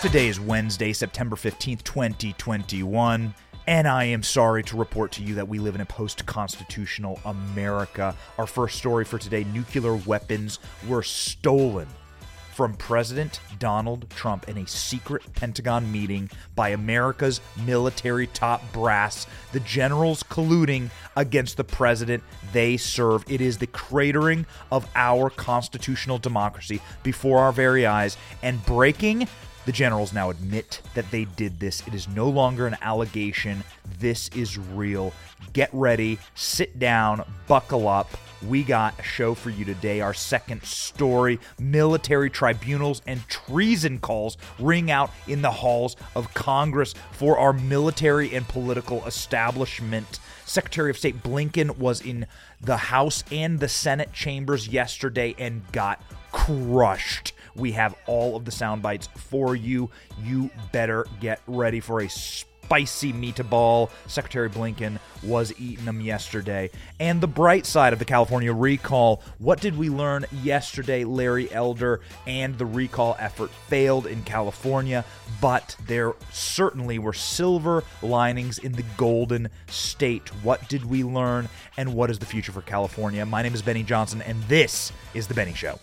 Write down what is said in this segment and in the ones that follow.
Today is Wednesday, September 15th, 2021. And I am sorry to report to you that we live in a post constitutional America. Our first story for today nuclear weapons were stolen from President Donald Trump in a secret Pentagon meeting by America's military top brass, the generals colluding against the president they serve. It is the cratering of our constitutional democracy before our very eyes and breaking the generals now admit that they did this. It is no longer an allegation. This is real. Get ready, sit down, buckle up. We got a show for you today. Our second story military tribunals and treason calls ring out in the halls of Congress for our military and political establishment. Secretary of State Blinken was in the House and the Senate chambers yesterday and got crushed. We have all of the sound bites for you. You better get ready for a spicy meatball. Secretary Blinken was eating them yesterday. And the bright side of the California recall what did we learn yesterday? Larry Elder and the recall effort failed in California, but there certainly were silver linings in the Golden State. What did we learn, and what is the future for California? My name is Benny Johnson, and this is The Benny Show.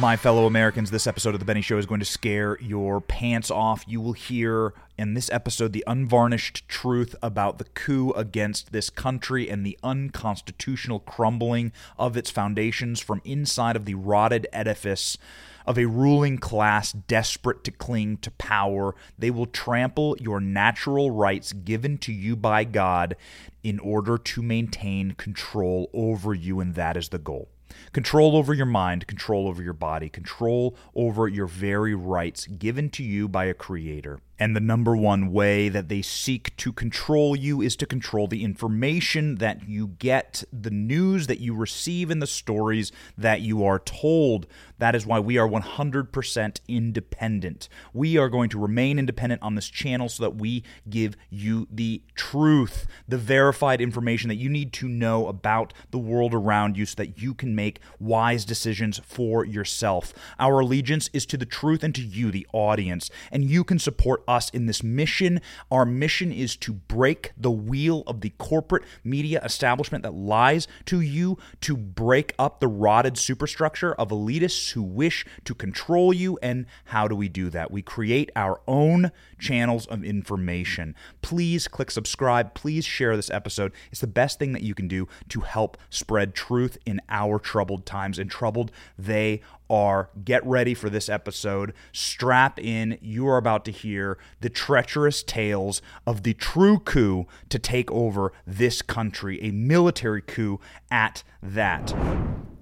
My fellow Americans, this episode of The Benny Show is going to scare your pants off. You will hear in this episode the unvarnished truth about the coup against this country and the unconstitutional crumbling of its foundations from inside of the rotted edifice of a ruling class desperate to cling to power. They will trample your natural rights given to you by God in order to maintain control over you, and that is the goal. Control over your mind, control over your body, control over your very rights given to you by a creator. And the number one way that they seek to control you is to control the information that you get, the news that you receive, and the stories that you are told. That is why we are 100% independent. We are going to remain independent on this channel so that we give you the truth, the verified information that you need to know about the world around you so that you can make wise decisions for yourself. Our allegiance is to the truth and to you, the audience, and you can support us in this mission. Our mission is to break the wheel of the corporate media establishment that lies to you, to break up the rotted superstructure of elitists who wish to control you. And how do we do that? We create our own channels of information. Please click subscribe. Please share this episode. It's the best thing that you can do to help spread truth in our troubled times. And troubled they are. Get ready for this episode. Strap in. You are about to hear the treacherous tales of the true coup to take over this country, a military coup at that.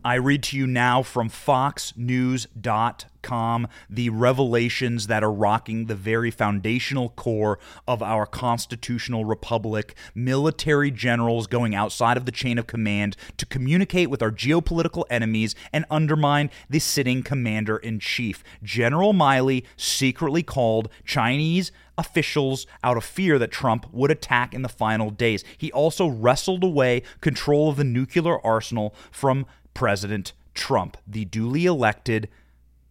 I read to you now from FoxNews.com the revelations that are rocking the very foundational core of our constitutional republic. Military generals going outside of the chain of command to communicate with our geopolitical enemies and undermine the sitting commander in chief. General Milley secretly called Chinese officials out of fear that Trump would attack in the final days. He also wrestled away control of the nuclear arsenal from President Trump, the duly elected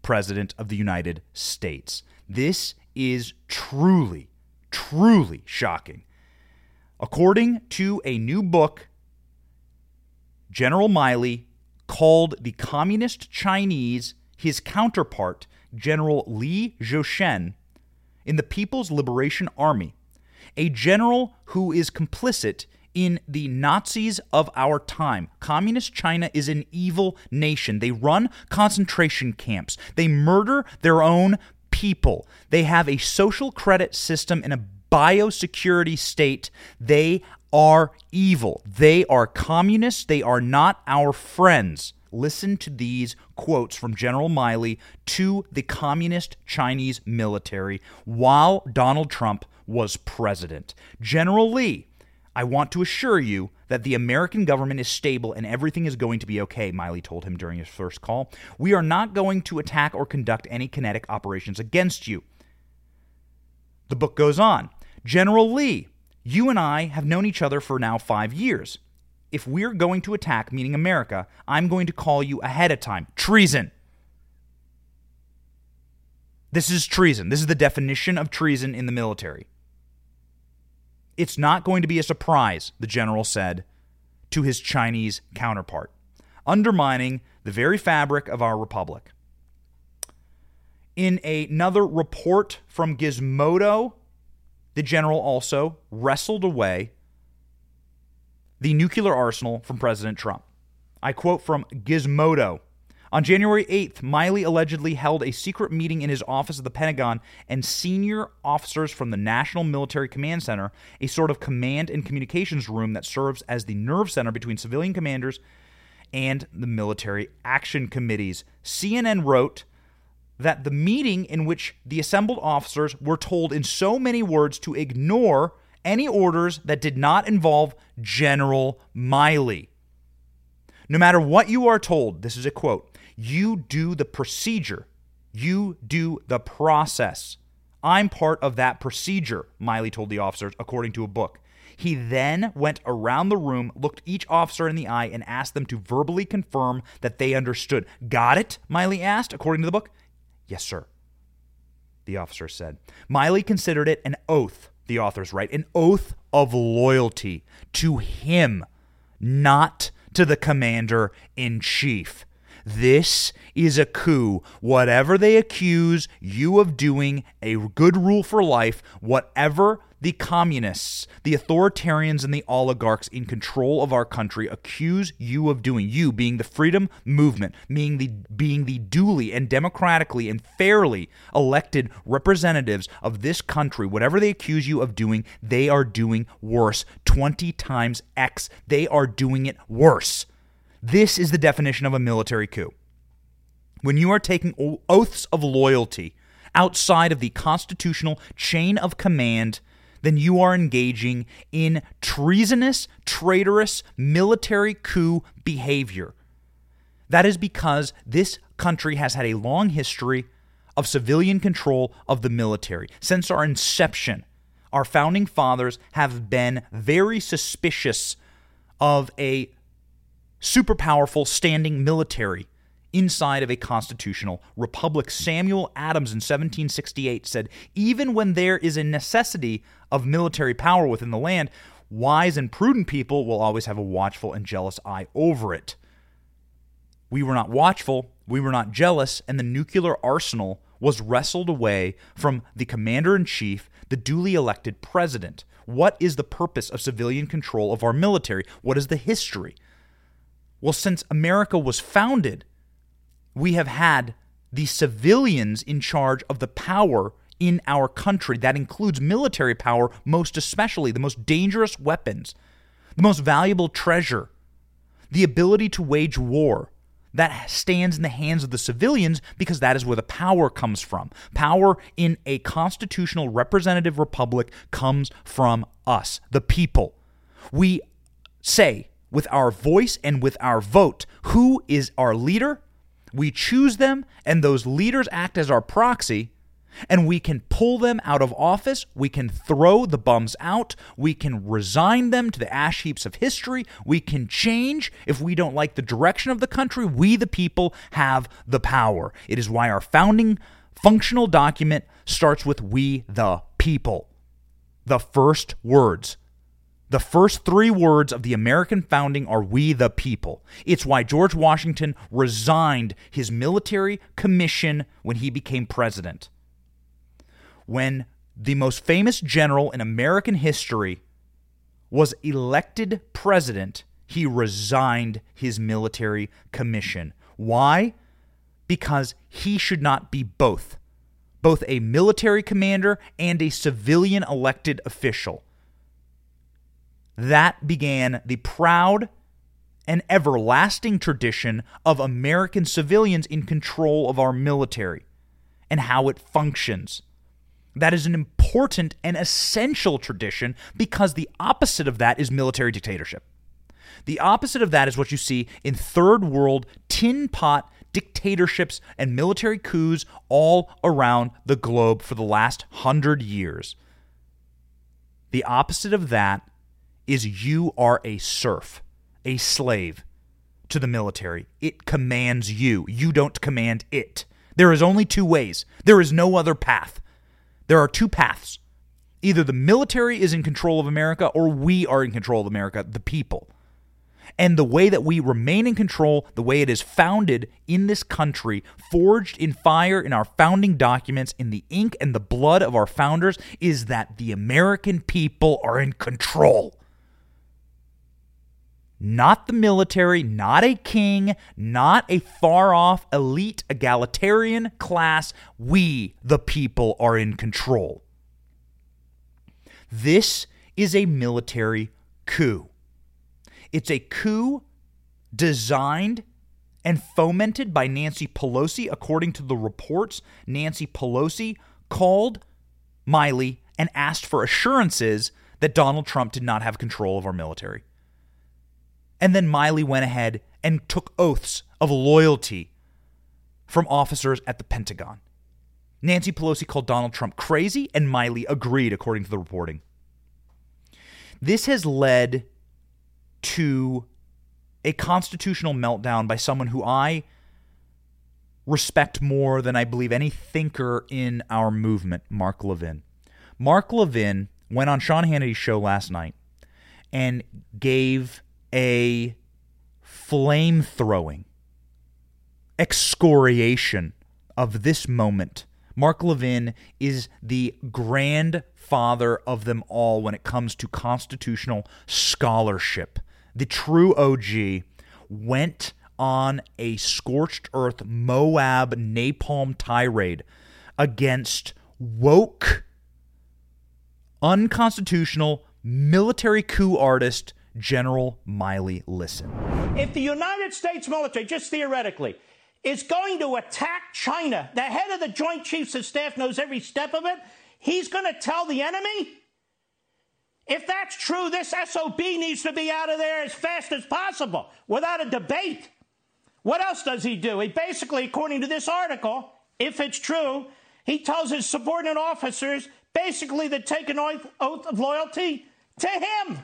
President of the United States. This is truly, truly shocking. According to a new book, General Milley called the Communist Chinese his counterpart, General Li Zuocheng, in the People's Liberation Army, a general who is complicit in the Nazis of our time. Communist China is an evil nation. They run concentration camps, they murder their own people, they have a social credit system and a biosecurity state. They are evil. They are communists. They are not our friends. Listen to these quotes from General Milley to the communist Chinese military while Donald Trump was president. General Lee I want to assure you that the American government is stable and everything is going to be okay, Milley told him during his first call. We are not going to attack or conduct any kinetic operations against you. The book goes on General Lee, you and I have known each other for now five years. if we're going to attack, meaning America, I'm going to call you ahead of time. Treason. This is treason. This is the definition of treason in the military. It's not going to be a surprise, the general said to his Chinese counterpart, undermining the very fabric of our republic. In another report from Gizmodo, the general also wrestled away the nuclear arsenal from President Trump. I quote from Gizmodo. On January 8th, Milley allegedly held a secret meeting in his office at the Pentagon, and senior officers from the National Military Command Center, a sort of command and communications room that serves as the nerve center between civilian commanders and the military action committees. CNN wrote that the meeting in which the assembled officers were told in so many words to ignore any orders that did not involve General Milley. No matter what you are told, this is a quote, you do the procedure, you do the process. I'm part of that procedure, Milley told the officers, according to a book. He then went around the room, looked each officer in the eye, and asked them to verbally confirm that they understood. Got it? Milley asked, according to the book. Yes, sir, the officer said. Milley considered it an oath the authors write, an oath of loyalty to him, not to the commander in chief. This is a coup. Whatever they accuse you of doing, a good rule for life, whatever the communists, the authoritarians, and the oligarchs in control of our country accuse you of doing, you being the freedom movement, being the, being the duly and democratically and fairly elected representatives of this country, whatever they accuse you of doing, they are doing worse. 20 times X. They are doing it worse. This is the definition of a military coup. When you are taking oaths of loyalty outside of the constitutional chain of command then you are engaging in treasonous, traitorous military coup behavior. That is because this country has had a long history of civilian control of the military. Since our inception, our founding fathers have been very suspicious of a super powerful standing military inside of a constitutional republic. Samuel Adams in 1768 said, Even when there is a necessity of military power within the land, wise and prudent people will always have a watchful and jealous eye over it. We were not watchful, we were not jealous, and the nuclear arsenal was wrestled away from the commander in chief, the duly elected president. What is the purpose of civilian control of our military? What is the history? Well, since America was founded, we have had the civilians in charge of the power in our country. That includes military power, most especially, the most dangerous weapons, the most valuable treasure, the ability to wage war. That stands in the hands of the civilians because that is where the power comes from. Power in a constitutional representative republic comes from us, the people. We say with our voice and with our vote who is our leader we choose them, and those leaders act as our proxy, and we can pull them out of office. We can throw the bums out. We can resign them to the ash heaps of history. We can change if we don't like the direction of the country. We, the people, have the power. It is why our founding functional document starts with We, the people. The first words the first three words of the American founding are We the People. It's why George Washington resigned his military commission when he became president. When the most famous general in American history was elected president, he resigned his military commission. Why? Because he should not be both, both a military commander and a civilian elected official. That began the proud and everlasting tradition of American civilians in control of our military and how it functions. That is an important and essential tradition because the opposite of that is military dictatorship. The opposite of that is what you see in third world tin pot dictatorships and military coups all around the globe for the last hundred years. The opposite of that is you are a serf, a slave to the military. It commands you. You don't command it. There is only two ways. There is no other path. There are two paths. Either the military is in control of America or we are in control of America, the people. And the way that we remain in control, the way it is founded in this country, forged in fire in our founding documents, in the ink and the blood of our founders, is that the American people are in control not the military, not a king, not a far off elite egalitarian class. We, the people, are in control. This is a military coup. It's a coup designed and fomented by Nancy Pelosi. According to the reports, Nancy Pelosi called Milley and asked for assurances that Donald Trump did not have control of our military. And then Milley went ahead and took oaths of loyalty from officers at the Pentagon. Nancy Pelosi called Donald Trump crazy, and Milley agreed, according to the reporting. This has led to a constitutional meltdown by someone who I respect more than I believe any thinker in our movement, Mark Levin. Mark Levin went on Sean Hannity's show last night and gave a flame throwing excoriation of this moment. Mark Levin is the grandfather of them all when it comes to constitutional scholarship. The true OG went on a scorched earth Moab napalm tirade against woke, unconstitutional military coup artist General Milley listen. If the United States military, just theoretically, is going to attack China, the head of the Joint Chiefs of Staff knows every step of it, he's going to tell the enemy? If that's true, this SOB needs to be out of there as fast as possible without a debate. What else does he do? He basically, according to this article, if it's true, he tells his subordinate officers basically to take an oath of loyalty to him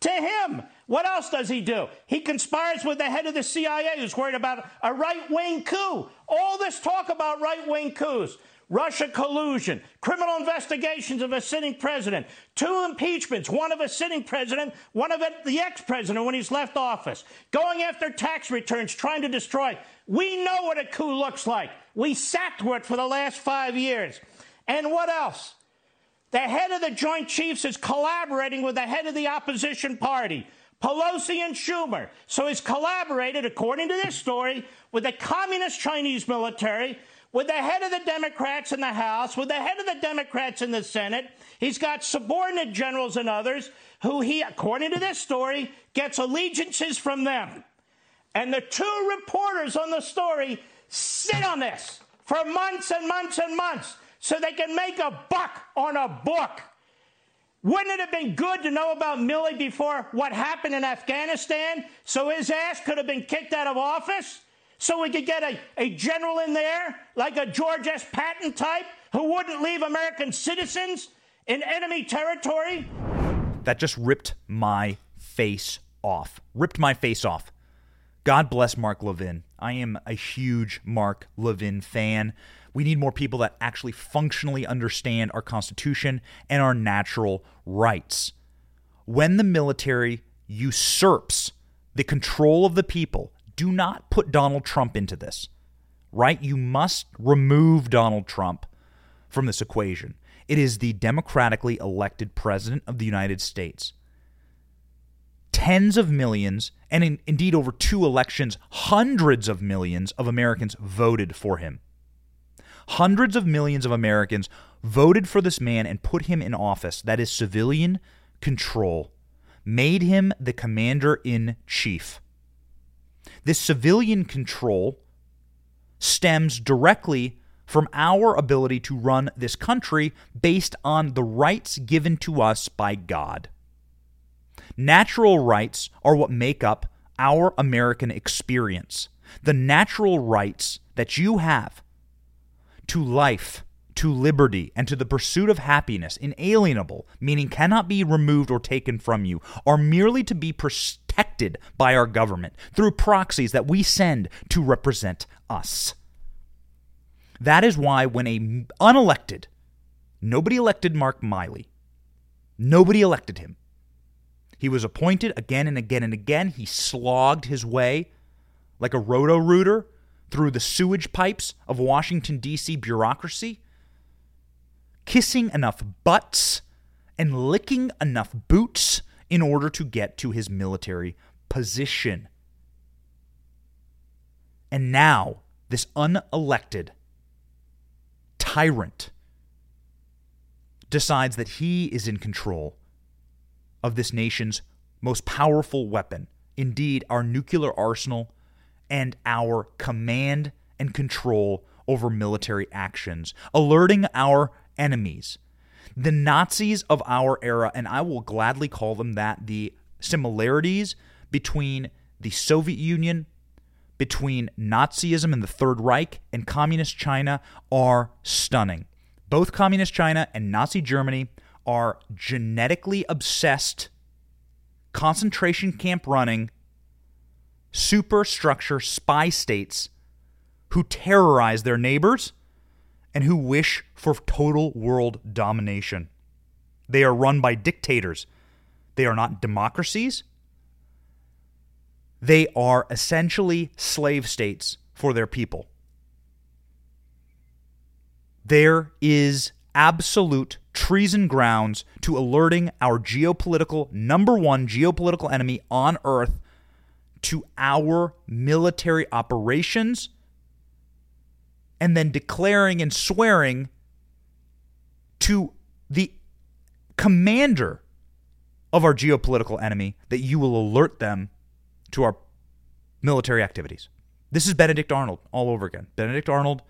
to him. What else does he do? He conspires with the head of the CIA who's worried about a right wing coup. All this talk about right wing coups. Russia collusion, criminal investigations of a sitting president, two impeachments, one of a sitting president, one of the ex president when he's left office, going after tax returns, trying to destroy. We know what a coup looks like. We sat through it for the last five years. And what else? The head of the Joint Chiefs is collaborating with the head of the opposition party, Pelosi and Schumer. So he's collaborated, according to this story, with the communist Chinese military, with the head of the Democrats in the House, with the head of the Democrats in the Senate. He's got subordinate generals and others who he, according to this story, gets allegiances from them. And the two reporters on the story sit on this for months and months and months so they can make a buck on a book. Wouldn't it have been good to know about Milley before what happened in Afghanistan so his ass could have been kicked out of office? So we could get a, a general in there, like a George S. Patton type, who wouldn't leave American citizens in enemy territory? That just ripped my face off. Ripped my face off. God bless Mark Levin. I am a huge Mark Levin fan. We need more people that actually functionally understand our Constitution and our natural rights. When the military usurps the control of the people, do not put Donald Trump into this, right? You must remove Donald Trump from this equation. It is the democratically elected president of the United States. Tens of millions, and in, indeed over two elections, hundreds of millions of Americans voted for him. Hundreds of millions of Americans voted for this man and put him in office. That is civilian control, made him the commander in chief. This civilian control stems directly from our ability to run this country based on the rights given to us by God. Natural rights are what make up our American experience. The natural rights that you have to life, to liberty and to the pursuit of happiness, inalienable, meaning cannot be removed or taken from you, are merely to be protected by our government through proxies that we send to represent us. That is why when a unelected, nobody elected Mark Milley, nobody elected him. He was appointed again and again and again. He slogged his way like a roto rooter through the sewage pipes of Washington, D.C. bureaucracy, kissing enough butts and licking enough boots in order to get to his military position. And now, this unelected tyrant decides that he is in control of this nation's most powerful weapon, indeed, our nuclear arsenal and our command and control over military actions, alerting our enemies, the Nazis of our era, and I will gladly call them that, the similarities between the Soviet Union, between Nazism and the Third Reich, and Communist China are stunning. Both Communist China and Nazi Germany are genetically obsessed, concentration camp running, superstructure spy states who terrorize their neighbors and who wish for total world domination. They are run by dictators. They are not democracies. They are essentially slave states for their people. There is absolute treason grounds to alerting our geopolitical, number one geopolitical enemy on earth to our military operations and then declaring and swearing to the commander of our geopolitical enemy that you will alert them to our military activities. This is Benedict Arnold all over again. Benedict Arnold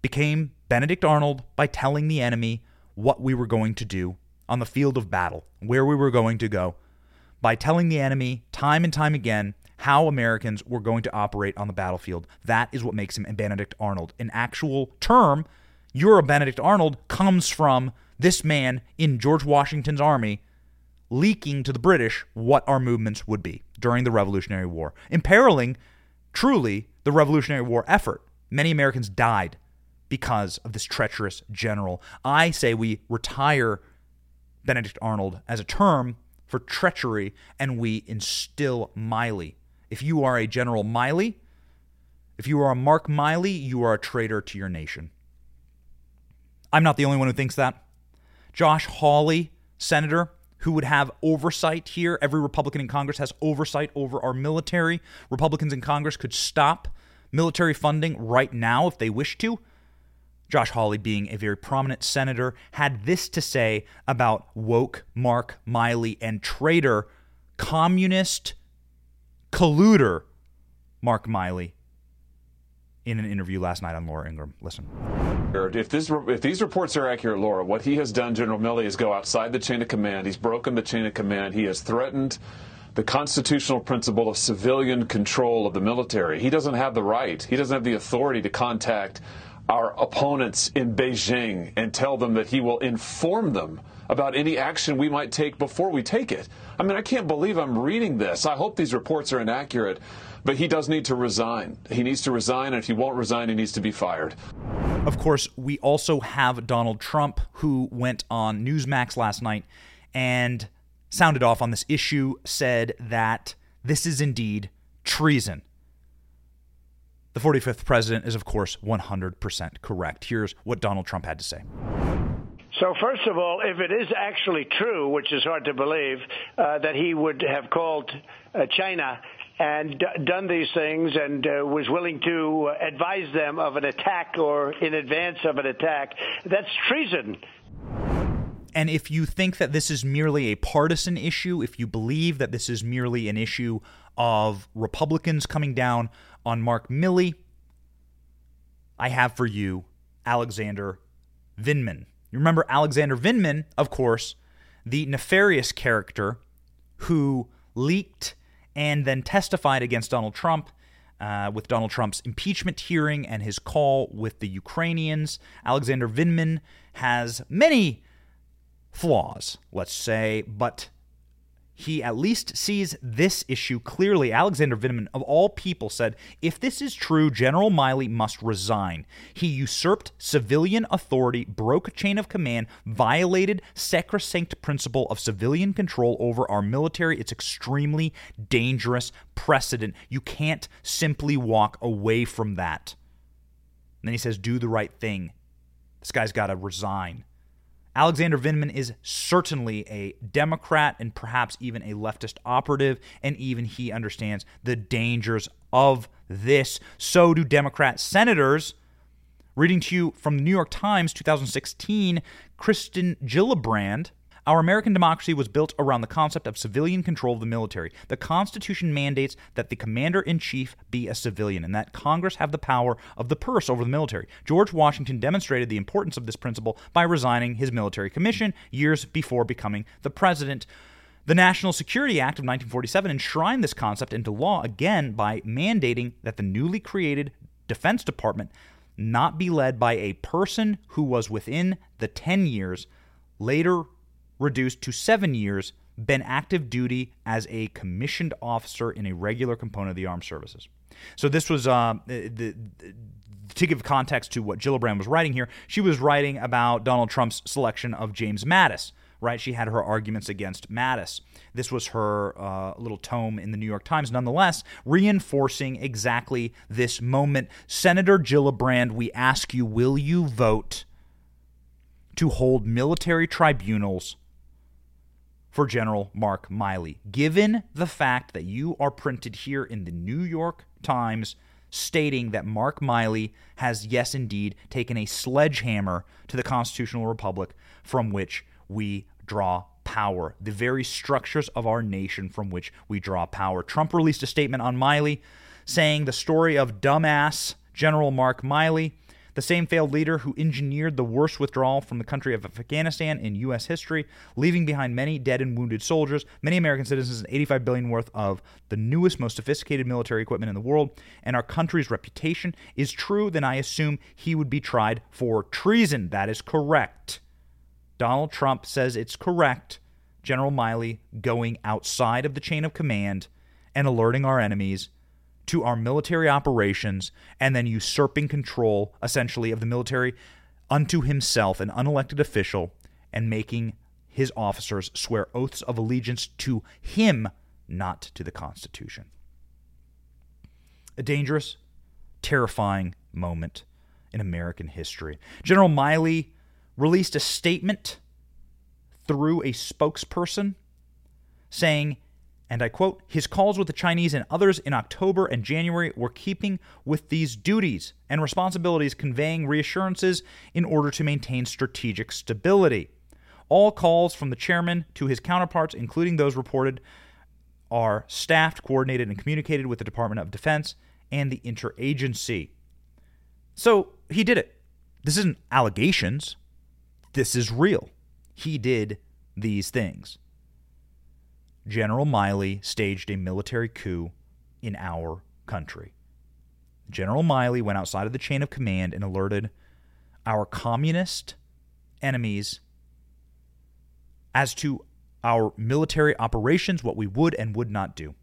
became Benedict Arnold by telling the enemy what we were going to do on the field of battle, where we were going to go, by telling the enemy time and time again how Americans were going to operate on the battlefield. That is what makes him a Benedict Arnold. An actual term, you're a Benedict Arnold, comes from this man in George Washington's army leaking to the British what our movements would be during the Revolutionary War, imperiling truly the Revolutionary War effort. Many Americans died because of this treacherous general. I say we retire Benedict Arnold as a term for treachery and we instill Milley. If you are a General Milley, if you are a Mark Milley, you are a traitor to your nation. I'm not the only one who thinks that. Josh Hawley, senator, who would have oversight here. Every Republican in Congress has oversight over our military. Republicans in Congress could stop military funding right now if they wish to. Josh Hawley, being a very prominent senator, had this to say about woke Mark Milley and traitor, communist colluder Mark Milley in an interview last night on Laura Ingraham. Listen. If, this, if these reports are accurate, Laura, what he has done, General Milley, is go outside the chain of command. He's broken the chain of command. He has threatened the constitutional principle of civilian control of the military. He doesn't have the right, he doesn't have the authority to contact our opponents in Beijing and tell them that he will inform them about any action we might take before we take it. I mean, I can't believe I'm reading this. I hope these reports are inaccurate, but he does need to resign. He needs to resign, and if he won't resign, he needs to be fired. Of course, we also have Donald Trump, who went on Newsmax last night and sounded off on this issue, said that this is indeed treason. The 45th president is, of course, 100% correct. Here's what Donald Trump had to say. So, first of all, if it is actually true, which is hard to believe, uh, that he would have called uh, China and d- done these things and uh, was willing to advise them of an attack or in advance of an attack, that's treason. And if you think that this is merely a partisan issue, if you believe that this is merely an issue of Republicans coming down on Mark Milley, I have for you Alexander Vindman. You remember Alexander Vindman, of course, the nefarious character who leaked and then testified against Donald Trump uh, with Donald Trump's impeachment hearing and his call with the Ukrainians. Alexander Vindman has many flaws, let's say, but he at least sees this issue clearly. Alexander Vindman, of all people, said if this is true, General Milley must resign. He usurped civilian authority, broke a chain of command, violated sacrosanct principle of civilian control over our military. It's extremely dangerous precedent. You can't simply walk away from that. And then he says, do the right thing. This guy's got to resign. Alexander Vindman is certainly a Democrat and perhaps even a leftist operative, and even he understands the dangers of this. So do Democrat senators. Reading to you from the New York Times 2016, Kirsten Gillibrand our American democracy was built around the concept of civilian control of the military. The Constitution mandates that the commander in chief be a civilian and that Congress have the power of the purse over the military. George Washington demonstrated the importance of this principle by resigning his military commission years before becoming the president. The National Security Act of 1947 enshrined this concept into law again by mandating that the newly created Defense Department not be led by a person who was within the 10 years later reduced to seven years, been active duty as a commissioned officer in a regular component of the armed services. So this was uh, the, the, to give context to what Gillibrand was writing here. She was writing about Donald Trump's selection of James Mattis. Right, she had her arguments against Mattis. This was her uh, little tome in the New York Times, nonetheless, reinforcing exactly this moment. Senator Gillibrand, we ask you, will you vote to hold military tribunals for General Mark Milley, given the fact that you are printed here in the New York Times stating that Mark Milley has, yes, indeed, taken a sledgehammer to the constitutional republic from which we draw power, the very structures of our nation from which we draw power. Trump released a statement on Milley saying the story of dumbass General Mark Milley the same failed leader who engineered the worst withdrawal from the country of Afghanistan in U.S. history, leaving behind many dead and wounded soldiers, many American citizens, and 85 billion worth of the newest, most sophisticated military equipment in the world, and our country's reputation is true, then I assume he would be tried for treason. That is correct. Donald Trump says it's correct. General Milley going outside of the chain of command and alerting our enemies to our military operations and then usurping control, essentially, of the military unto himself, an unelected official, and making his officers swear oaths of allegiance to him, not to the Constitution. A dangerous, terrifying moment in American history. General Milley released a statement through a spokesperson saying and I quote, his calls with the Chinese and others in October and January were keeping with these duties and responsibilities, conveying reassurances in order to maintain strategic stability. All calls from the chairman to his counterparts, including those reported, are staffed, coordinated, and communicated with the Department of Defense and the interagency. So he did it. This isn't allegations. This is real. He did these things. General Milley staged a military coup in our country. General Milley went outside of the chain of command and alerted our communist enemies as to our military operations, what we would and would not do.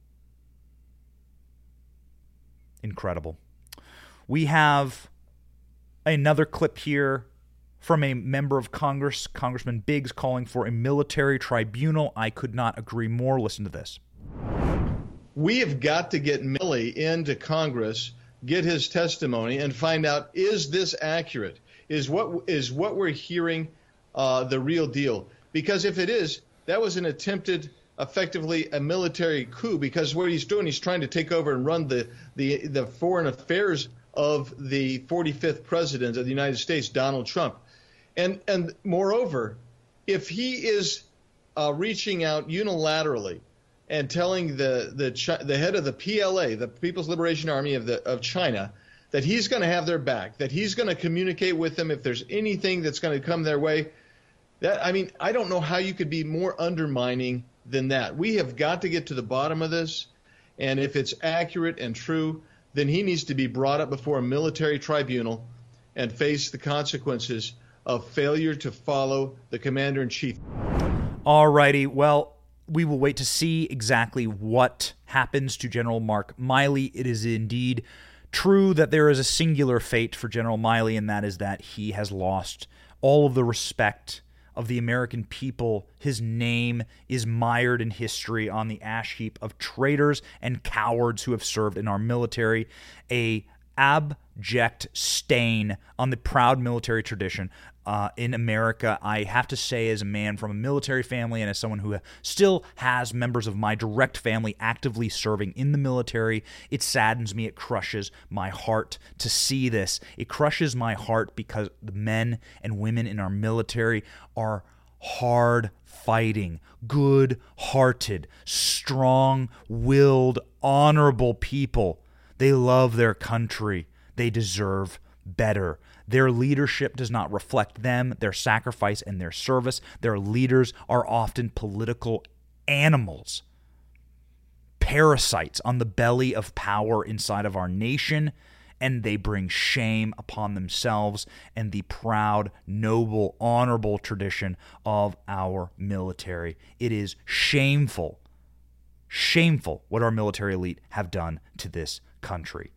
Incredible. We have another clip here from a member of Congress, Congressman Biggs, calling for a military tribunal. I could not agree more. Listen to this. We have got to get Milley into Congress, get his testimony, and find out is this accurate? Is what is what we're hearing uh, the real deal? Because if it is, that was an attempted effectively a military coup because what he's doing he's trying to take over and run the the the foreign affairs of the 45th president of the United States Donald Trump and and moreover, if he is uh, reaching out unilaterally and telling the the the head of the PLA, the People's Liberation Army of the of China, that he's going to have their back, that he's going to communicate with them if there's anything that's going to come their way. That I mean, I don't know how you could be more undermining than that. We have got to get to the bottom of this, and if it's accurate and true, then he needs to be brought up before a military tribunal and face the consequences of failure to follow the commander in chief. All righty. Well, we will wait to see exactly what happens to General Mark Milley. It is indeed true that there is a singular fate for General Milley, and that is that he has lost all of the respect of the American people. His name is mired in history on the ash heap of traitors and cowards who have served in our military. A abject stain on the proud military tradition uh, in America. I have to say, as a man from a military family and as someone who still has members of my direct family actively serving in the military, it saddens me. It crushes my heart to see this. It crushes my heart because the men and women in our military are hard fighting, good hearted, strong willed, honorable people. They love their country. They deserve better. Their leadership does not reflect them, their sacrifice, and their service. Their leaders are often political animals, parasites on the belly of power inside of our nation, and they bring shame upon themselves and the proud, noble, honorable tradition of our military. It is shameful, shameful what our military elite have done to this country.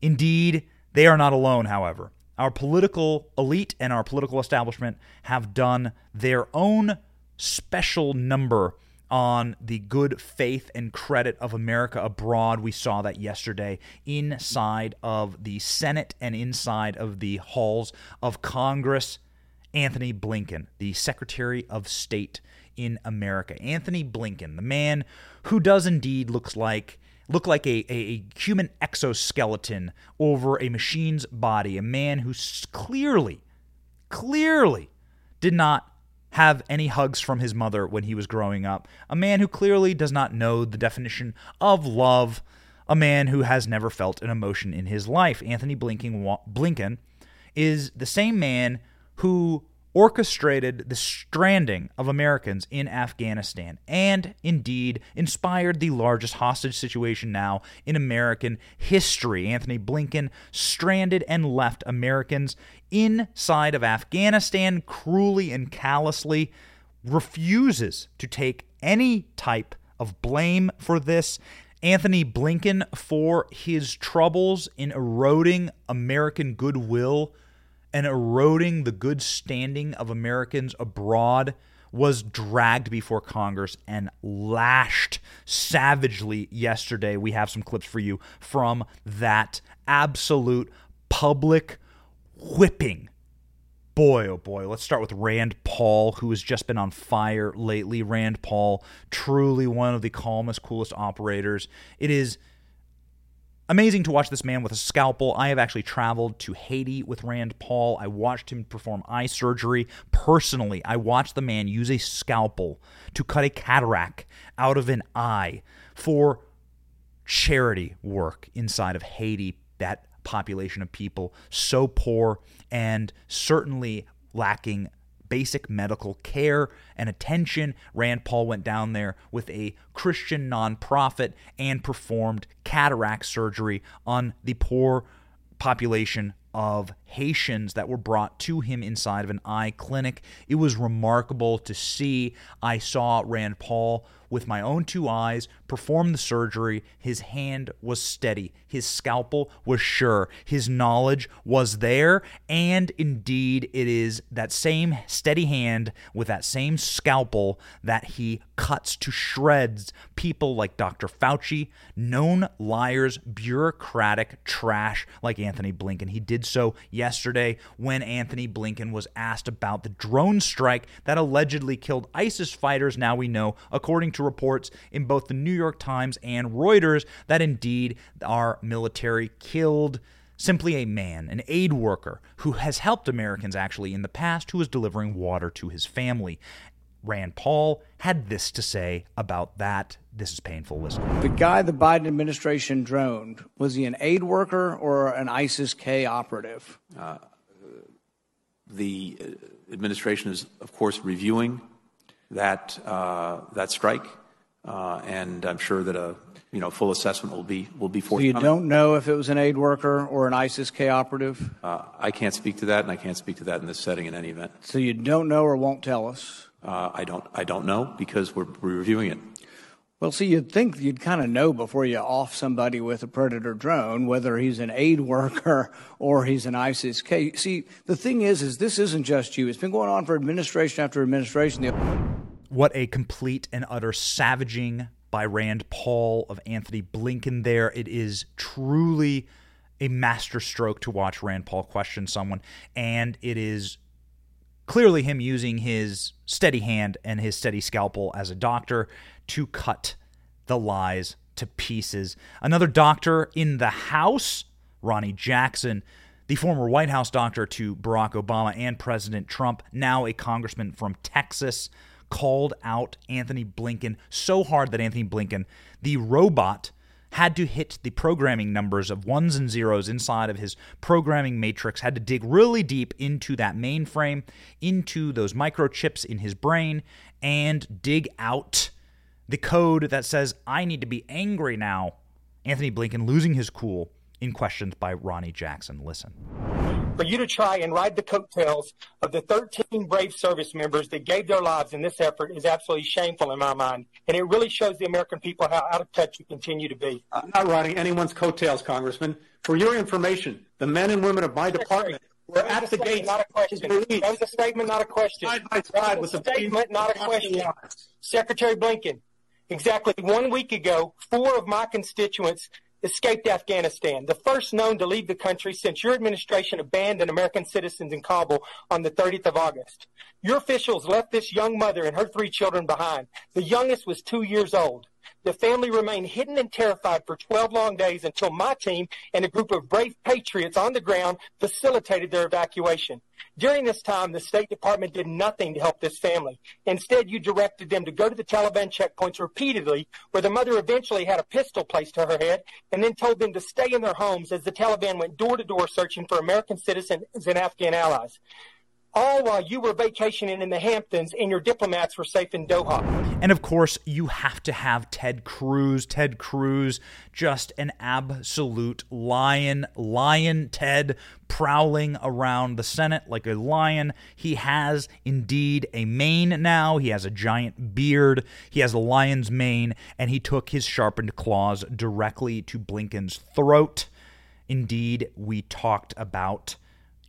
Indeed, they are not alone, however. Our political elite and our political establishment have done their own special number on the good faith and credit of America abroad. We saw that yesterday inside of the Senate and inside of the halls of Congress. Antony Blinken, the Secretary of State in America. Antony Blinken, the man who does indeed looks like look like a, a, human exoskeleton over a machine's body. A man who clearly, clearly did not have any hugs from his mother when he was growing up. A man who clearly does not know the definition of love. A man who has never felt an emotion in his life. Antony Blinken, Blinken is the same man who orchestrated the stranding of Americans in Afghanistan and indeed inspired the largest hostage situation now in American history. Antony Blinken stranded and left Americans inside of Afghanistan cruelly and callously, refuses to take any type of blame for this. Antony Blinken, for his troubles in eroding American goodwill and eroding the good standing of Americans abroad was dragged before Congress and lashed savagely yesterday. We have some clips for you from that absolute public whipping. Boy, oh boy, let's start with Rand Paul, who has just been on fire lately. Rand Paul, truly one of the calmest, coolest operators. It is Amazing to watch this man with a scalpel. I have actually traveled to Haiti with Rand Paul. I watched him perform eye surgery personally. I watched the man use a scalpel to cut a cataract out of an eye for charity work inside of Haiti. That population of people so poor and certainly lacking basic medical care and attention. Rand Paul went down there with a Christian nonprofit and performed cataract surgery on the poor population of Haitians that were brought to him inside of an eye clinic. It was remarkable to see. I saw Rand Paul with my own two eyes, perform the surgery. His hand was steady, his scalpel was sure, his knowledge was there, and indeed it is that same steady hand with that same scalpel that he cuts to shreds people like Dr. Fauci, known liars, bureaucratic trash like Antony Blinken. He did so yesterday when Antony Blinken was asked about the drone strike that allegedly killed ISIS fighters. Now we know, according to reports in both the New York Times and Reuters that indeed our military killed simply a man, an aid worker, who has helped Americans actually in the past, who was delivering water to his family. Rand Paul had this to say about that. This is painful listening. The guy the Biden administration droned, was he an aid worker or an ISIS K operative? Uh, the administration is, of course, reviewing that, uh, that strike. Uh, and I'm sure that a you know, full assessment will be will be forthcoming. So forthcoming. you don't know if it was an aid worker or an ISIS-K operative? Uh, I can't speak to that, and I can't speak to that in this setting in any event. So you don't know or won't tell us? Uh, I don't I don't know because we're, we're reviewing it. Well, see, you'd think you'd kind of know before you off somebody with a Predator drone whether he's an aid worker or he's an ISIS K. See, the thing is, is this isn't just you. It's been going on for administration after administration. What a complete and utter savaging by Rand Paul of Antony Blinken there. It is truly a masterstroke to watch Rand Paul question someone, and it is clearly him using his steady hand and his steady scalpel as a doctor to cut the lies to pieces. Another doctor in the House, Ronny Jackson, the former White House doctor to Barack Obama and President Trump, now a congressman from Texas, called out Antony Blinken so hard that Antony Blinken, the robot, had to hit the programming numbers of ones and zeros inside of his programming matrix, had to dig really deep into that mainframe, into those microchips in his brain, and dig out the code that says, I need to be angry now. Antony Blinken losing his cool in questions by Ronny Jackson. Listen. For you to try and ride the coattails of the 13 brave service members that gave their lives in this effort is absolutely shameful in my mind. And it really shows the American people how out of touch you continue to be. I'm not riding anyone's coattails, Congressman. For your information, the men and women of my department were That at the a statement, gates. Not a question. to release. That was a statement, not a question. Side by side was with a statement, not a question. Secretary Blinken, exactly one week ago, four of my constituents escaped Afghanistan, the first known to leave the country since your administration abandoned American citizens in Kabul on the 30th of August. Your officials left this young mother and her three children behind. The youngest was two years old. The family remained hidden and terrified for 12 long days until my team and a group of brave patriots on the ground facilitated their evacuation. During this time, the State Department did nothing to help this family. Instead, you directed them to go to the Taliban checkpoints repeatedly, where the mother eventually had a pistol placed to her head, and then told them to stay in their homes as the Taliban went door to door searching for American citizens and Afghan allies. All while you were vacationing in the Hamptons and your diplomats were safe in Doha. And of course, you have to have Ted Cruz. Ted Cruz, just an absolute lion. Lion Ted prowling around the Senate like a lion. He has indeed a mane now. He has a giant beard. He has a lion's mane, and he took his sharpened claws directly to Blinken's throat. Indeed, we talked about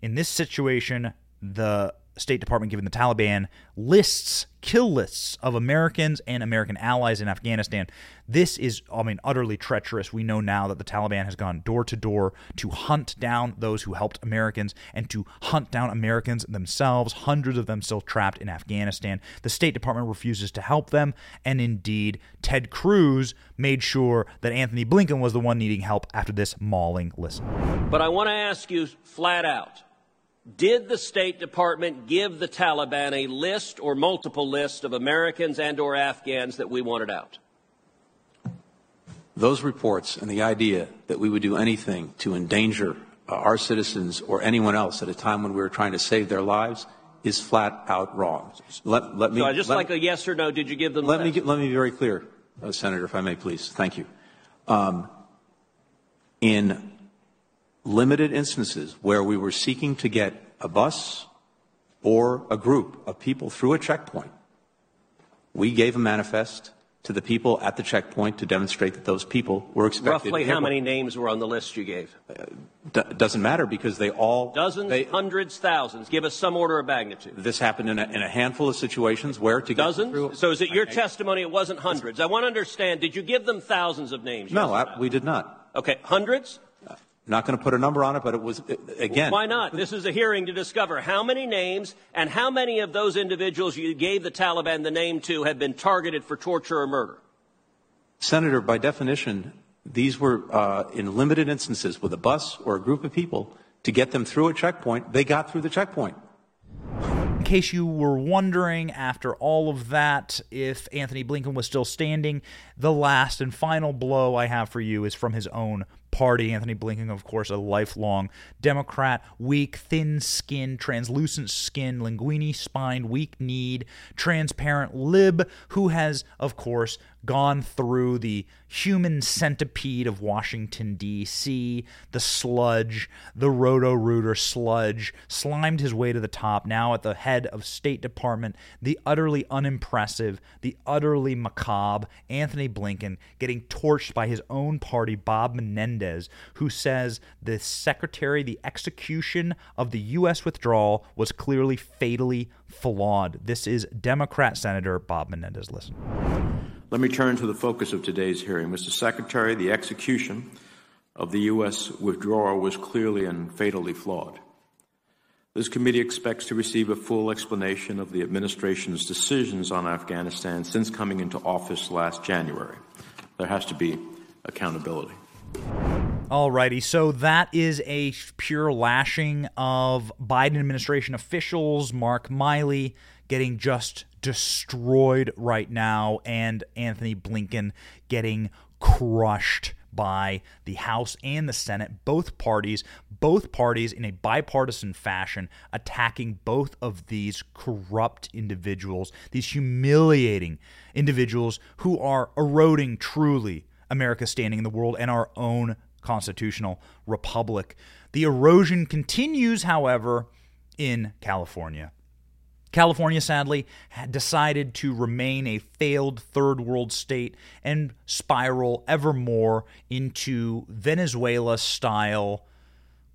in this situation the State Department giving the Taliban lists, kill lists of Americans and American allies in Afghanistan. This is, I mean, utterly treacherous. We know now that the Taliban has gone door to door to hunt down those who helped Americans and to hunt down Americans themselves, hundreds of them still trapped in Afghanistan. The State Department refuses to help them, and indeed, Ted Cruz made sure that Antony Blinken was the one needing help after this mauling listen. But I want to ask you flat out did the State Department give the Taliban a list or multiple lists of Americans and or Afghans that we wanted out? Those reports and the idea that we would do anything to endanger uh, our citizens or anyone else at a time when we were trying to save their lives is flat out wrong. Let, let me So I just like a yes or no. Did you give them? Let the me get, let me be very clear, uh, Senator, if I may, please. Thank you. Um, in limited instances where we were seeking to get a bus or a group of people through a checkpoint, we gave a manifest to the people at the checkpoint to demonstrate that those people were expected. Roughly how many names were on the list you gave? Uh, D- doesn't matter because they all Dozens, they- hundreds, thousands. Give us some order of magnitude. this happened in a, in a handful of situations where to get through. Dozens? So is it your testimony it wasn't hundreds? I want to understand, did you give them thousands of names? No, I, we did not. Okay, hundreds? Not going to put a number on it, but it was again. Why not? This is a hearing to discover how many names and how many of those individuals you gave the Taliban the name to have been targeted for torture or murder. Senator, by definition, these were uh, in limited instances with a bus or a group of people to get them through a checkpoint. They got through the checkpoint. In case you were wondering after all of that if Antony Blinken was still standing, the last and final blow I have for you is from his own Party. Antony Blinken, of course, a lifelong Democrat, weak, thin skin, translucent skin, linguini spined, weak kneed, transparent lib, who has, of course, gone through the human centipede of Washington, D.C., the sludge, the roto rooter sludge, slimed his way to the top, now at the head of State Department, the utterly unimpressive, the utterly macabre Antony Blinken getting torched by his own party, Bob Menendez, who says the secretary, the execution of the U.S. withdrawal was clearly fatally flawed. This is Democrat Senator Bob Menendez. Listen. Let me turn to the focus of today's hearing. Mr. Secretary, the execution of the U.S. withdrawal was clearly and fatally flawed. This committee expects to receive a full explanation of the administration's decisions on Afghanistan since coming into office last January. There has to be accountability. Alrighty, so that is a pure lashing of Biden administration officials, Mark Milley getting just destroyed right now, and Antony Blinken getting crushed by the House and the Senate, both parties, both parties in a bipartisan fashion, attacking both of these corrupt individuals, these humiliating individuals who are eroding truly America's standing in the world and our own constitutional republic. The erosion continues, however, in California. California, sadly, had decided to remain a failed third world state and spiral ever more into Venezuela style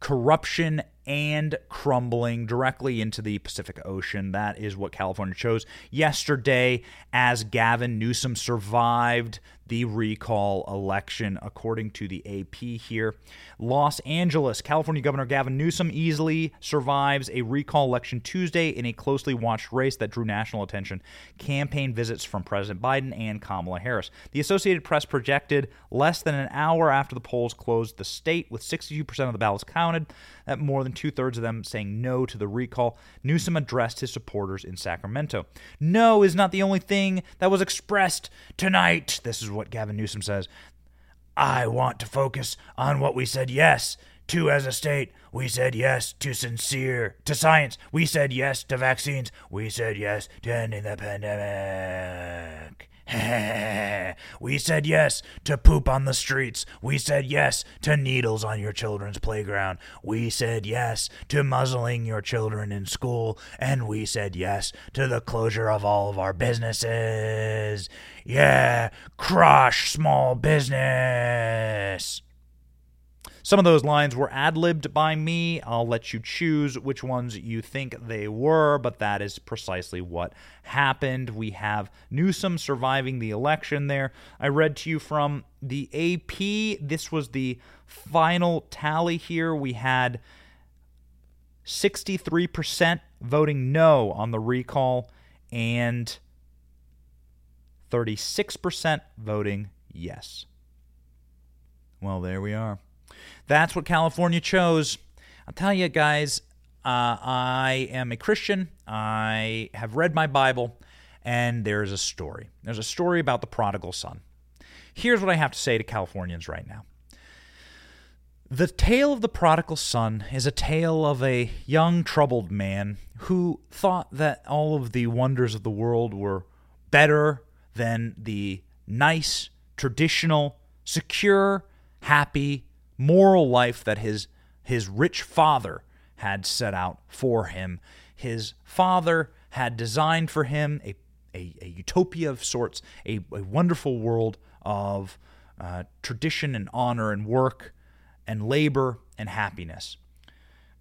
corruption and crumbling directly into the Pacific Ocean. That is what California chose yesterday as Gavin Newsom survived the recall election, according to the AP here. Los Angeles, California Governor Gavin Newsom easily survives a recall election Tuesday in a closely watched race that drew national attention. Campaign visits from President Biden and Kamala Harris. The Associated Press projected less than an hour after the polls closed the state, with 62% of the ballots counted, that more than two thirds of them saying no to the recall. Newsom addressed his supporters in Sacramento. No is not the only thing that was expressed tonight. This is what Gavin Newsom says. I want to focus on what we said yes to as a state. We said yes to sincere, to science. We said yes to vaccines. We said yes to ending the pandemic. we said yes to poop on the streets. We said yes to needles on your children's playground. We said yes to muzzling your children in school. And we said yes to the closure of all of our businesses. Yeah, crush small business. Some of those lines were ad libbed by me. I'll let you choose which ones you think they were, but that is precisely what happened. We have Newsom surviving the election there. I read to you from the AP. This was the final tally here. We had 63% voting no on the recall and 36% voting yes. Well, there we are. That's what California chose. I'll tell you guys, uh, I am a Christian. I have read my Bible, and there's a story. There's a story about the prodigal son. Here's what I have to say to Californians right now. The tale of the prodigal son is a tale of a young, troubled man who thought that all of the wonders of the world were better than the nice, traditional, secure, happy, moral life that his his rich father had set out for him. His father had designed for him a, a, a utopia of sorts, a, a wonderful world of uh, tradition and honor and work and labor and happiness.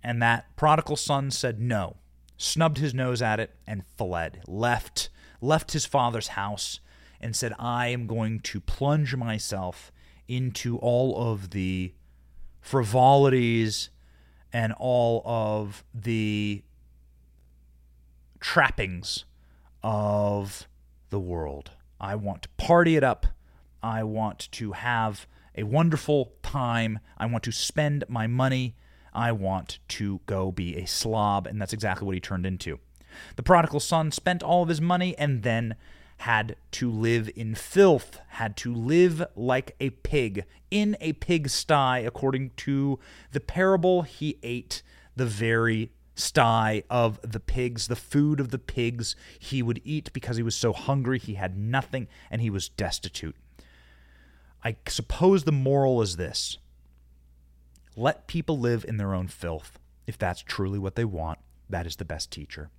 And that prodigal son said no, snubbed his nose at it, and fled, left, left his father's house, and said, I am going to plunge myself into all of the frivolities and all of the trappings of the world. I want to party it up. I want to have a wonderful time. I want to spend my money. I want to go be a slob. And that's exactly what he turned into. The prodigal son spent all of his money and then had to live in filth, had to live like a pig, in a pigsty, according to the parable he ate the very sty of the pigs, the food of the pigs he would eat because he was so hungry he had nothing and he was destitute. I suppose the moral is this let people live in their own filth. If that's truly what they want, that is the best teacher.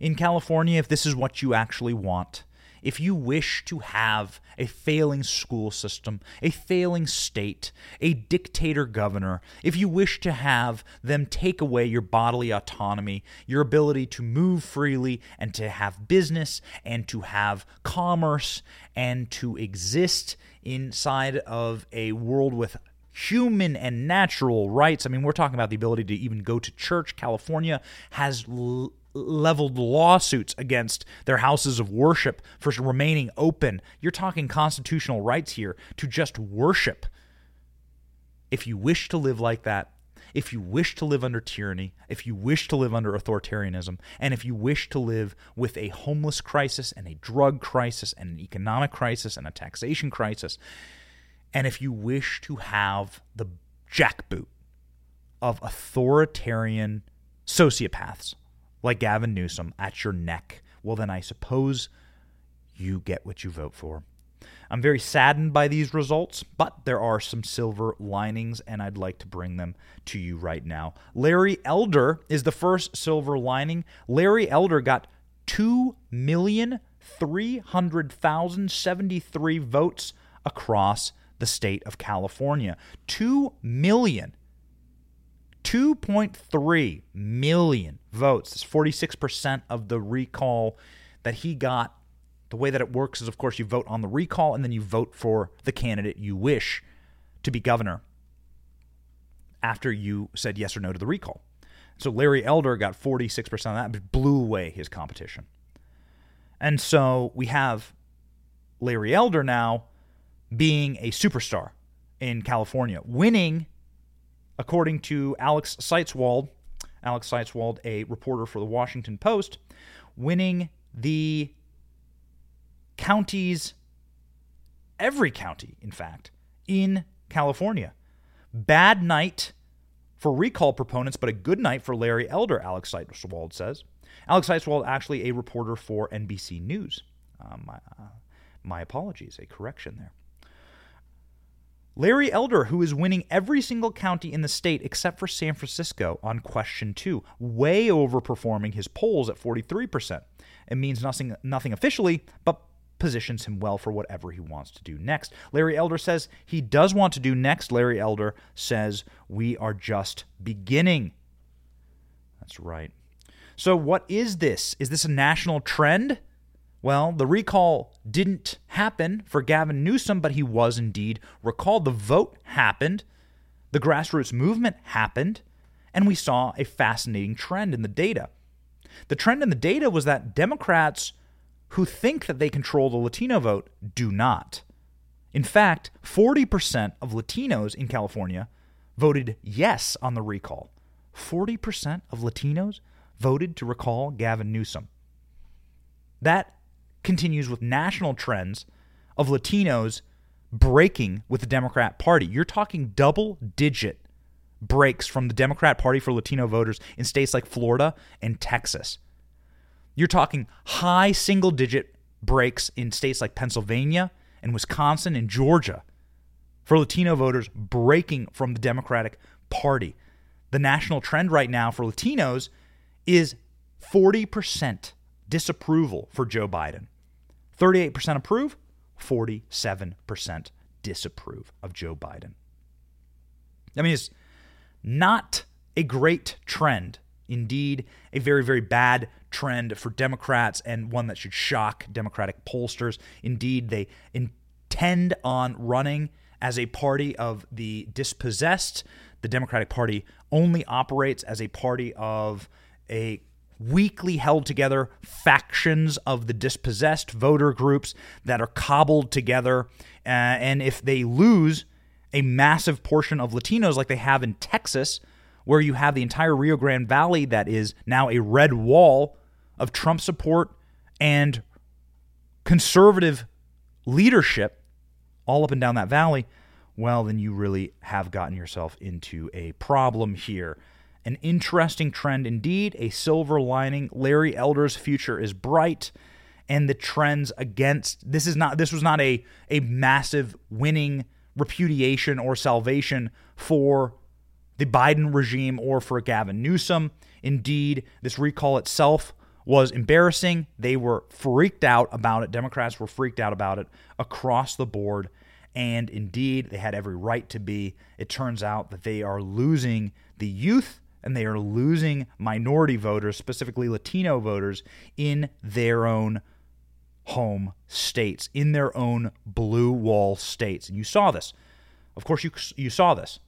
In California, if this is what you actually want, if you wish to have a failing school system, a failing state, a dictator governor, if you wish to have them take away your bodily autonomy, your ability to move freely and to have business and to have commerce and to exist inside of a world with human and natural rights. I mean, we're talking about the ability to even go to church. California has l- leveled lawsuits against their houses of worship for remaining open. You're talking constitutional rights here to just worship. If you wish to live like that, if you wish to live under tyranny, if you wish to live under authoritarianism, and if you wish to live with a homeless crisis and a drug crisis and an economic crisis and a taxation crisis, and if you wish to have the jackboot of authoritarian sociopaths like Gavin Newsom at your neck, well, then I suppose you get what you vote for. I'm very saddened by these results, but there are some silver linings, and I'd like to bring them to you right now. Larry Elder is the first silver lining. Larry Elder got 2,300,073 votes across the state of California. 2 million 2.3 million votes. That's 46% of the recall that he got. The way that it works is, of course, you vote on the recall and then you vote for the candidate you wish to be governor after you said yes or no to the recall. So Larry Elder got 46% of that, but blew away his competition. And so we have Larry Elder now being a superstar in California, winning According to Alex Seitz-Wald, Alex Seitz-Wald, a reporter for the Washington Post, winning the counties, every county, in fact, in California. Bad night for recall proponents, but a good night for Larry Elder, Alex Seitz-Wald says. Alex Seitz-Wald, actually a reporter for NBC News. Um, uh, my apologies, a correction there. Larry Elder, who is winning every single county in the state except for San Francisco on question two, way overperforming his polls at 43%. It means nothing, nothing officially, but positions him well for whatever he wants to do next. Larry Elder says he does want to do next. Larry Elder says we are just beginning. That's right. So, what is this? Is this a national trend? Well, the recall didn't happen for Gavin Newsom, but he was indeed recalled. The vote happened, the grassroots movement happened, and we saw a fascinating trend in the data. The trend in the data was that Democrats who think that they control the Latino vote do not. In fact, 40% of Latinos in California voted yes on the recall. 40% of Latinos voted to recall Gavin Newsom. That continues with national trends of Latinos breaking with the Democrat Party. You're talking double digit breaks from the Democrat Party for Latino voters in states like Florida and Texas. You're talking high single digit breaks in states like Pennsylvania and Wisconsin and Georgia for Latino voters breaking from the Democratic Party. The national trend right now for Latinos is 40% disapproval for Joe Biden. 38% approve, 47% disapprove of Joe Biden. I mean, it's not a great trend. Indeed, a very, very bad trend for Democrats and one that should shock Democratic pollsters. Indeed, they intend on running as a party of the dispossessed. The Democratic Party only operates as a party of a weakly held together factions of the dispossessed voter groups that are cobbled together. Uh, and if they lose a massive portion of Latinos, like they have in Texas, where you have the entire Rio Grande Valley that is now a red wall of Trump support and conservative leadership all up and down that valley, well, then you really have gotten yourself into a problem here. An interesting trend indeed, a silver lining. Larry Elder's future is bright, and the trends against this is not this was not a a massive winning repudiation or salvation for the Biden regime or for Gavin Newsom. Indeed, this recall itself was embarrassing. They were freaked out about it. Democrats were freaked out about it across the board. And indeed, they had every right to be. It turns out that they are losing the youth and they are losing minority voters, specifically Latino voters, in their own home states, in their own blue wall states. And you saw this. Of course, you, you saw this.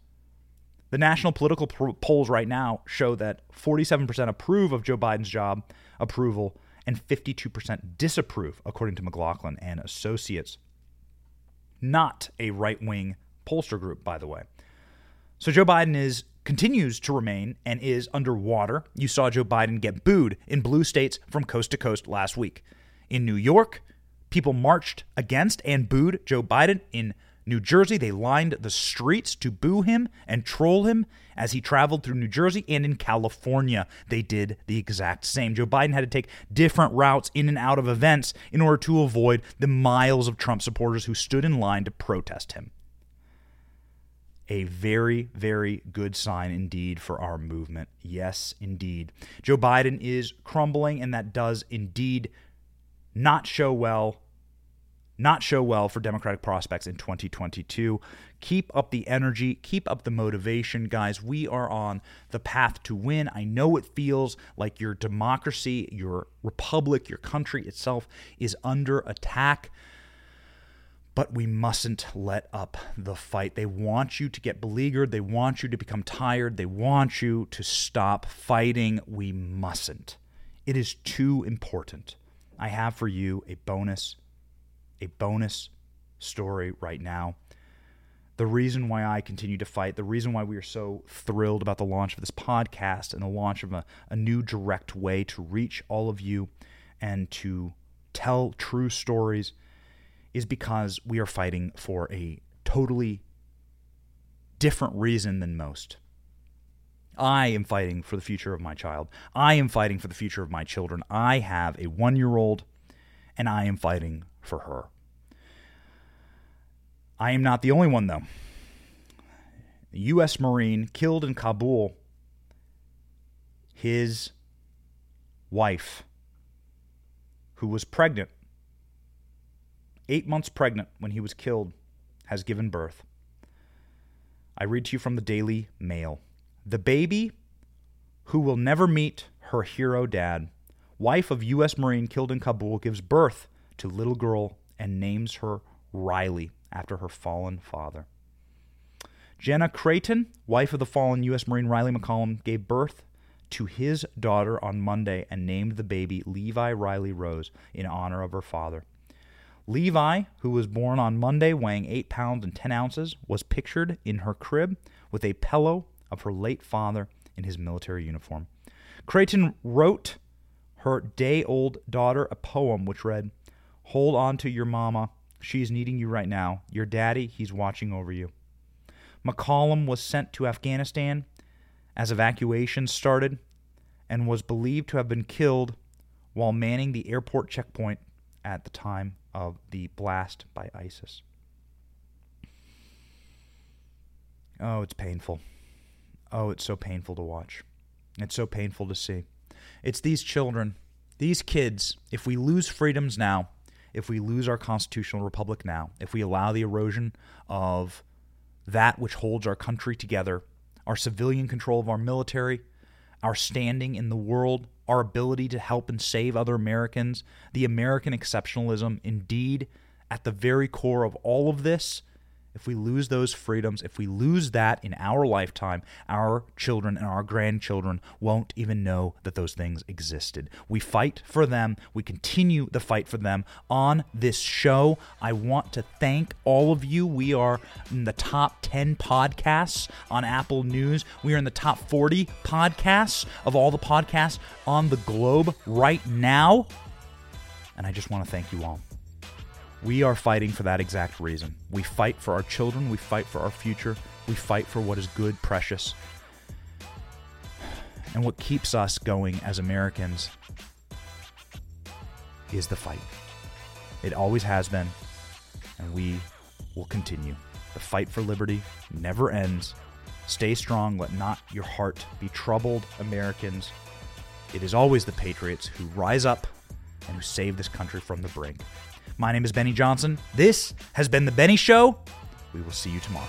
The national political polls right now show that 47% approve of Joe Biden's job approval and 52% disapprove, according to McLaughlin and Associates. Not a right wing pollster group, by the way. So Joe Biden is continues to remain and is underwater. You saw Joe Biden get booed in blue states from coast to coast last week. In New York, people marched against and booed Joe Biden. In New Jersey, they lined the streets to boo him and troll him as he traveled through New Jersey. And in California, they did the exact same. Joe Biden had to take different routes in and out of events in order to avoid the miles of Trump supporters who stood in line to protest him a very, very good sign indeed for our movement. Yes, indeed. Joe Biden is crumbling, and that does indeed not show well. Not show well for Democratic prospects in 2022. Keep up the energy, keep up the motivation, guys. We are on the path to win. I know it feels like your democracy, your republic, your country itself is under attack but we mustn't let up the fight. They want you to get beleaguered. They want you to become tired. They want you to stop fighting. We mustn't. It is too important. I have for you a bonus, a bonus story right now. The reason why I continue to fight, the reason why we are so thrilled about the launch of this podcast and the launch of a, a new direct way to reach all of you and to tell true stories is because we are fighting for a totally different reason than most. I am fighting for the future of my child. I am fighting for the future of my children. I have a one year old, and I am fighting for her. I am not the only one, though. A U.S. Marine killed in Kabul, his wife, who was pregnant eight months pregnant when he was killed, has given birth. I read to you from the Daily Mail. The baby who will never meet her hero dad, wife of U.S. Marine killed in Kabul, gives birth to little girl and names her Rylee after her fallen father. Jenna Crayton, wife of the fallen U.S. Marine Rylee McCollum, gave birth to his daughter on Monday and named the baby Levi Rylee Rose in honor of her father. Levi, who was born on Monday weighing 8 pounds and 10 ounces, was pictured in her crib with a pillow of her late father in his military uniform. Crayton wrote her day old daughter a poem which read, Hold on to your mama. She's needing you right now. Your daddy, he's watching over you. McCollum was sent to Afghanistan as evacuations started and was believed to have been killed while manning the airport checkpoint at the time of the blast by ISIS. Oh, it's painful. Oh, it's so painful to watch. It's so painful to see. It's these children, these kids, if we lose freedoms now, if we lose our constitutional republic now, if we allow the erosion of that which holds our country together, our civilian control of our military, our standing in the world, our ability to help and save other Americans, the American exceptionalism, indeed, at the very core of all of this, if we lose those freedoms, if we lose that in our lifetime, our children and our grandchildren won't even know that those things existed. We fight for them. We continue the fight for them on this show. I want to thank all of you. We are in the top 10 podcasts on Apple News. We are in the top 40 podcasts of all the podcasts on the globe right now. And I just want to thank you all. We are fighting for that exact reason. We fight for our children, we fight for our future, we fight for what is good, precious. And what keeps us going as Americans is the fight. It always has been, and we will continue. The fight for liberty never ends. Stay strong, let not your heart be troubled, Americans. It is always the patriots who rise up and who save this country from the brink. My name is Benny Johnson. This has been The Benny Show. We will see you tomorrow.